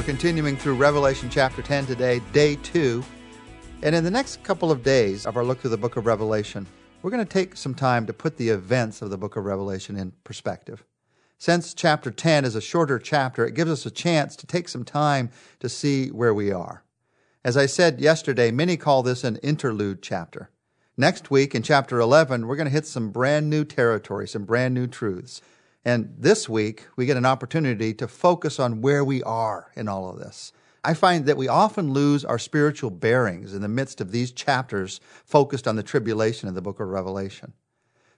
We're continuing through Revelation chapter 10 today, day two. And in the next couple of days of our look through the book of Revelation, we're going to take some time to put the events of the book of Revelation in perspective. Since chapter 10 is a shorter chapter, it gives us a chance to take some time to see where we are. As I said yesterday, many call this an interlude chapter. Next week in chapter 11, we're going to hit some brand new territory, some brand new truths. And this week, we get an opportunity to focus on where we are in all of this. I find that we often lose our spiritual bearings in the midst of these chapters focused on the tribulation in the book of Revelation.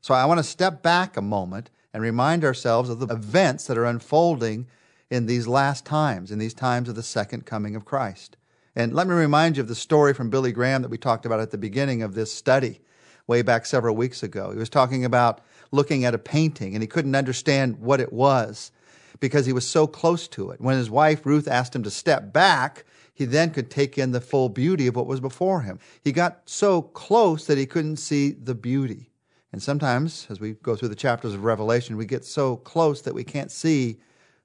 So I want to step back a moment and remind ourselves of the events that are unfolding in these last times, in these times of the second coming of Christ. And let me remind you of the story from Billy Graham that we talked about at the beginning of this study way back several weeks ago. He was talking about looking at a painting and he couldn't understand what it was because he was so close to it. When his wife Ruth asked him to step back, he then could take in the full beauty of what was before him. He got so close that he couldn't see the beauty. And sometimes, as we go through the chapters of Revelation, we get so close that we can't see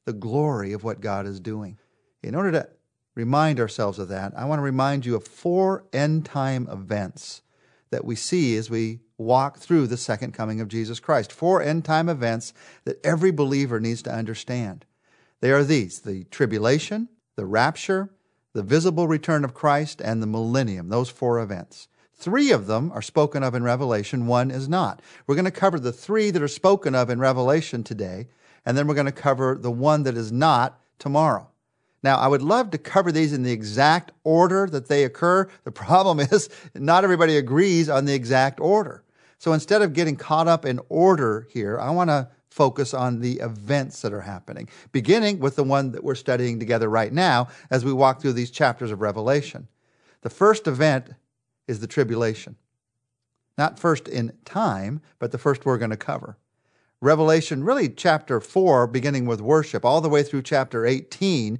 the glory of what God is doing. In order to remind ourselves of that, I want to remind you of four end time events that we see as we walk through the second coming of Jesus Christ. Four end time events that every believer needs to understand. They are these the tribulation, the rapture, the visible return of Christ, and the millennium, those four events. Three of them are spoken of in Revelation, one is not. We're going to cover the three that are spoken of in Revelation today, and then we're going to cover the one that is not tomorrow. Now, I would love to cover these in the exact order that they occur. The problem is, not everybody agrees on the exact order. So instead of getting caught up in order here, I want to focus on the events that are happening, beginning with the one that we're studying together right now as we walk through these chapters of Revelation. The first event is the tribulation. Not first in time, but the first we're going to cover. Revelation, really chapter 4, beginning with worship, all the way through chapter 18,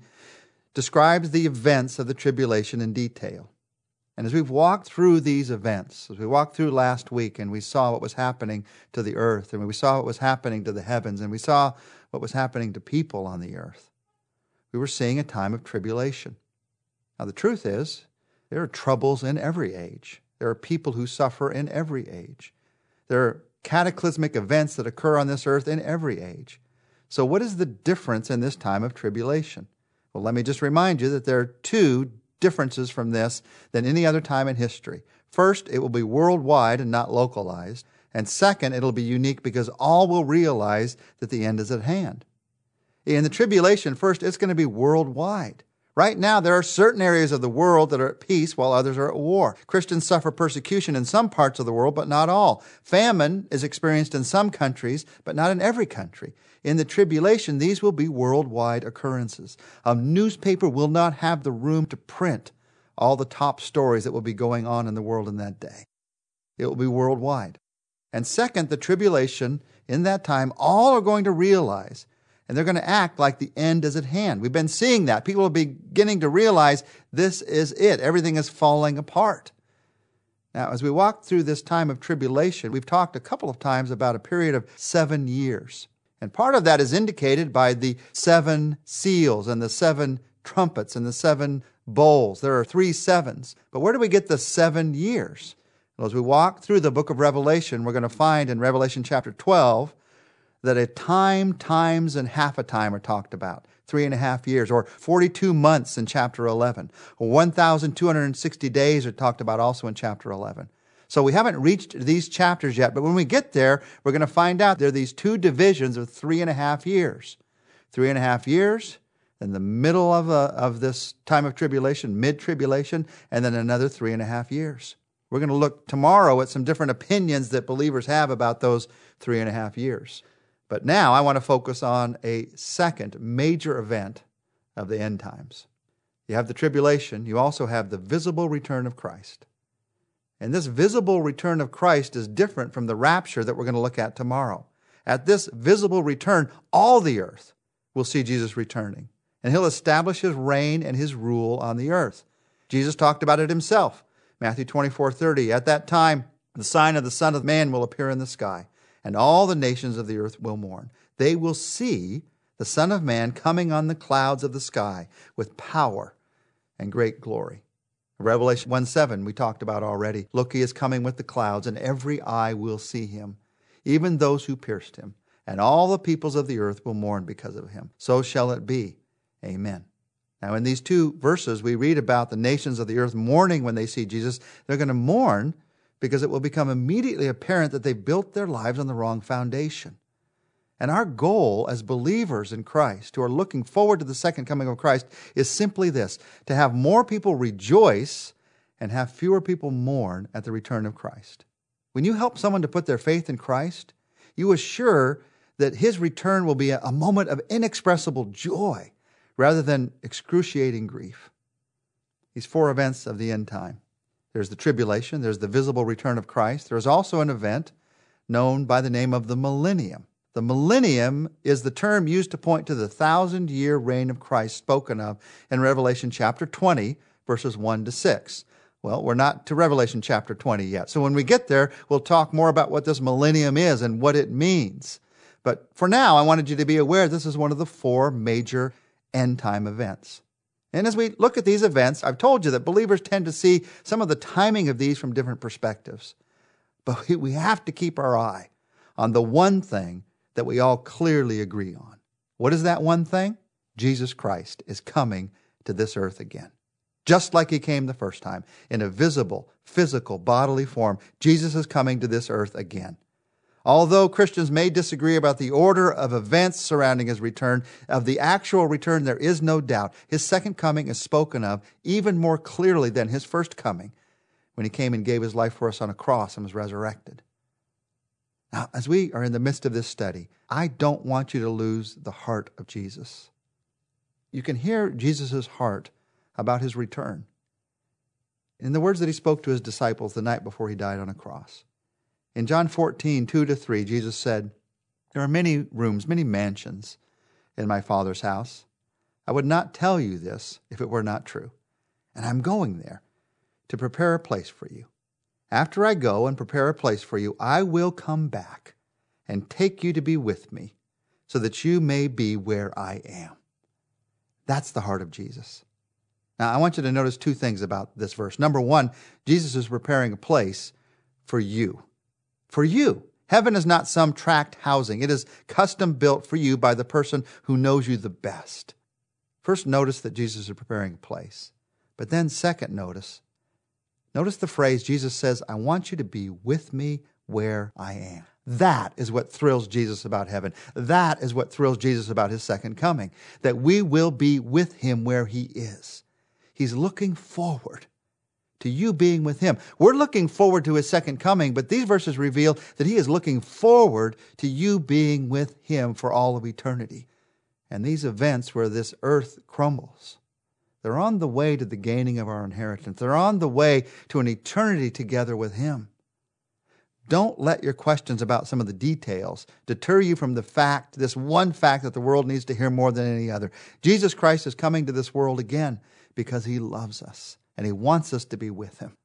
describes the events of the tribulation in detail. And as we've walked through these events, as we walked through last week and we saw what was happening to the earth, and we saw what was happening to the heavens, and we saw what was happening to people on the earth, we were seeing a time of tribulation. Now, the truth is, there are troubles in every age. There are people who suffer in every age. There are cataclysmic events that occur on this earth in every age. So, what is the difference in this time of tribulation? Well, let me just remind you that there are two differences from this than any other time in history. First, it will be worldwide and not localized. And second, it'll be unique because all will realize that the end is at hand. In the tribulation, first, it's going to be worldwide. Right now, there are certain areas of the world that are at peace while others are at war. Christians suffer persecution in some parts of the world, but not all. Famine is experienced in some countries, but not in every country. In the tribulation, these will be worldwide occurrences. A newspaper will not have the room to print all the top stories that will be going on in the world in that day. It will be worldwide. And second, the tribulation in that time, all are going to realize and they're going to act like the end is at hand. We've been seeing that. People are beginning to realize this is it. Everything is falling apart. Now, as we walk through this time of tribulation, we've talked a couple of times about a period of seven years. And part of that is indicated by the seven seals and the seven trumpets and the seven bowls. There are three sevens. But where do we get the seven years? Well, as we walk through the book of Revelation, we're going to find in Revelation chapter 12 that a time, times, and half a time are talked about. Three and a half years, or 42 months in chapter 11. 1,260 days are talked about also in chapter 11. So we haven't reached these chapters yet, but when we get there, we're going to find out there are these two divisions of three and a half years. Three and a half years, in the middle of, a, uh, of this time of tribulation, mid tribulation, and then another three and a half years. We're going to look tomorrow at some different opinions that believers have about those three and a half years. But now I want to focus on a second major event of the end times. You have the tribulation, you also have the visible return of Christ. And this visible return of Christ is different from the rapture that we're going to look at tomorrow. At this visible return, all the earth will see Jesus returning, and he'll establish his reign and his rule on the earth. Jesus talked about it himself. Matthew 24 30. At that time, the sign of the Son of Man will appear in the sky and all the nations of the earth will mourn. They will see the Son of Man coming on the clouds of the sky with power and great glory. Revelation 1 7, we talked about already. Look, he is coming with the clouds, and every eye will see him, even those who pierced him, and all the peoples of the earth will mourn because of him. So shall it be. Amen. Now, in these two verses, we read about the nations of the earth mourning when they see Jesus. They're going to mourn because it will become immediately apparent that they built their lives on the wrong foundation. And our goal as believers in Christ who are looking forward to the second coming of Christ is simply this to have more people rejoice and have fewer people mourn at the return of Christ. When you help someone to put their faith in Christ, you assure that his return will be a moment of inexpressible joy rather than excruciating grief. These four events of the end time there's the tribulation, there's the visible return of Christ, there's also an event known by the name of the millennium. The millennium is the term used to point to the thousand year reign of Christ spoken of in Revelation chapter 20, verses 1 to 6. Well, we're not to Revelation chapter 20 yet. So when we get there, we'll talk more about what this millennium is and what it means. But for now, I wanted you to be aware this is one of the four major end time events. And as we look at these events, I've told you that believers tend to see some of the timing of these from different perspectives. But we have to keep our eye on the one thing that we all clearly agree on. What is that one thing? Jesus Christ is coming to this earth again. Just like he came the first time, in a visible, physical, bodily form, Jesus is coming to this earth again. Although Christians may disagree about the order of events surrounding his return, of the actual return, there is no doubt. His second coming is spoken of even more clearly than his first coming when he came and gave his life for us on a cross and was resurrected. Now, as we are in the midst of this study, I don't want you to lose the heart of Jesus. You can hear Jesus' heart about his return in the words that he spoke to his disciples the night before he died on a cross. In John 14, 2 to 3, Jesus said, There are many rooms, many mansions in my Father's house. I would not tell you this if it were not true. And I'm going there to prepare a place for you. After I go and prepare a place for you, I will come back and take you to be with me, so that you may be where I am. That's the heart of Jesus. Now, I want you to notice two things about this verse. Number one, Jesus is preparing a place for you. For you. Heaven is not some tract housing, it is custom built for you by the person who knows you the best. First, notice that Jesus is preparing a place. But then, second, notice Notice the phrase Jesus says, I want you to be with me where I am. That is what thrills Jesus about heaven. That is what thrills Jesus about his second coming, that we will be with him where he is. He's looking forward to you being with him. We're looking forward to his second coming, but these verses reveal that he is looking forward to you being with him for all of eternity. And these events where this earth crumbles they're on the way to the gaining of our inheritance. They're on the way to an eternity together with Him. Don't let your questions about some of the details deter you from the fact, this one fact that the world needs to hear more than any other. Jesus Christ is coming to this world again because He loves us and He wants us to be with Him.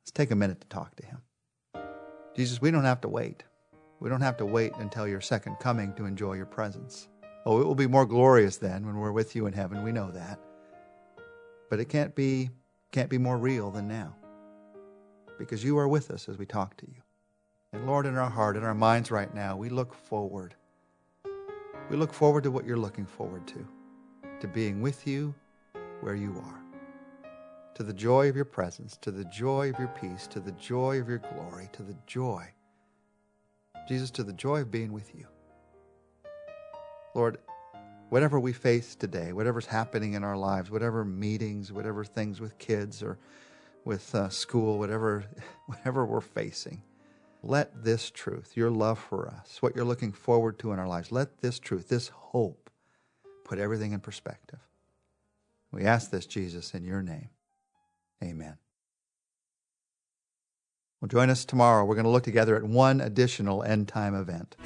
Let's take a minute to talk to Him. Jesus, we don't have to wait. We don't have to wait until your second coming to enjoy your presence. Oh, it will be more glorious then when we're with you in heaven. We know that. But it can't be can't be more real than now. Because you are with us as we talk to you. And Lord, in our heart, in our minds right now, we look forward. We look forward to what you're looking forward to, to being with you where you are, to the joy of your presence, to the joy of your peace, to the joy of your glory, to the joy, Jesus, to the joy of being with you. Lord, whatever we face today, whatever's happening in our lives, whatever meetings, whatever things with kids or with uh, school, whatever, whatever we're facing, let this truth, your love for us, what you're looking forward to in our lives, let this truth, this hope, put everything in perspective. We ask this, Jesus, in your name. Amen. Well, join us tomorrow. We're going to look together at one additional end time event.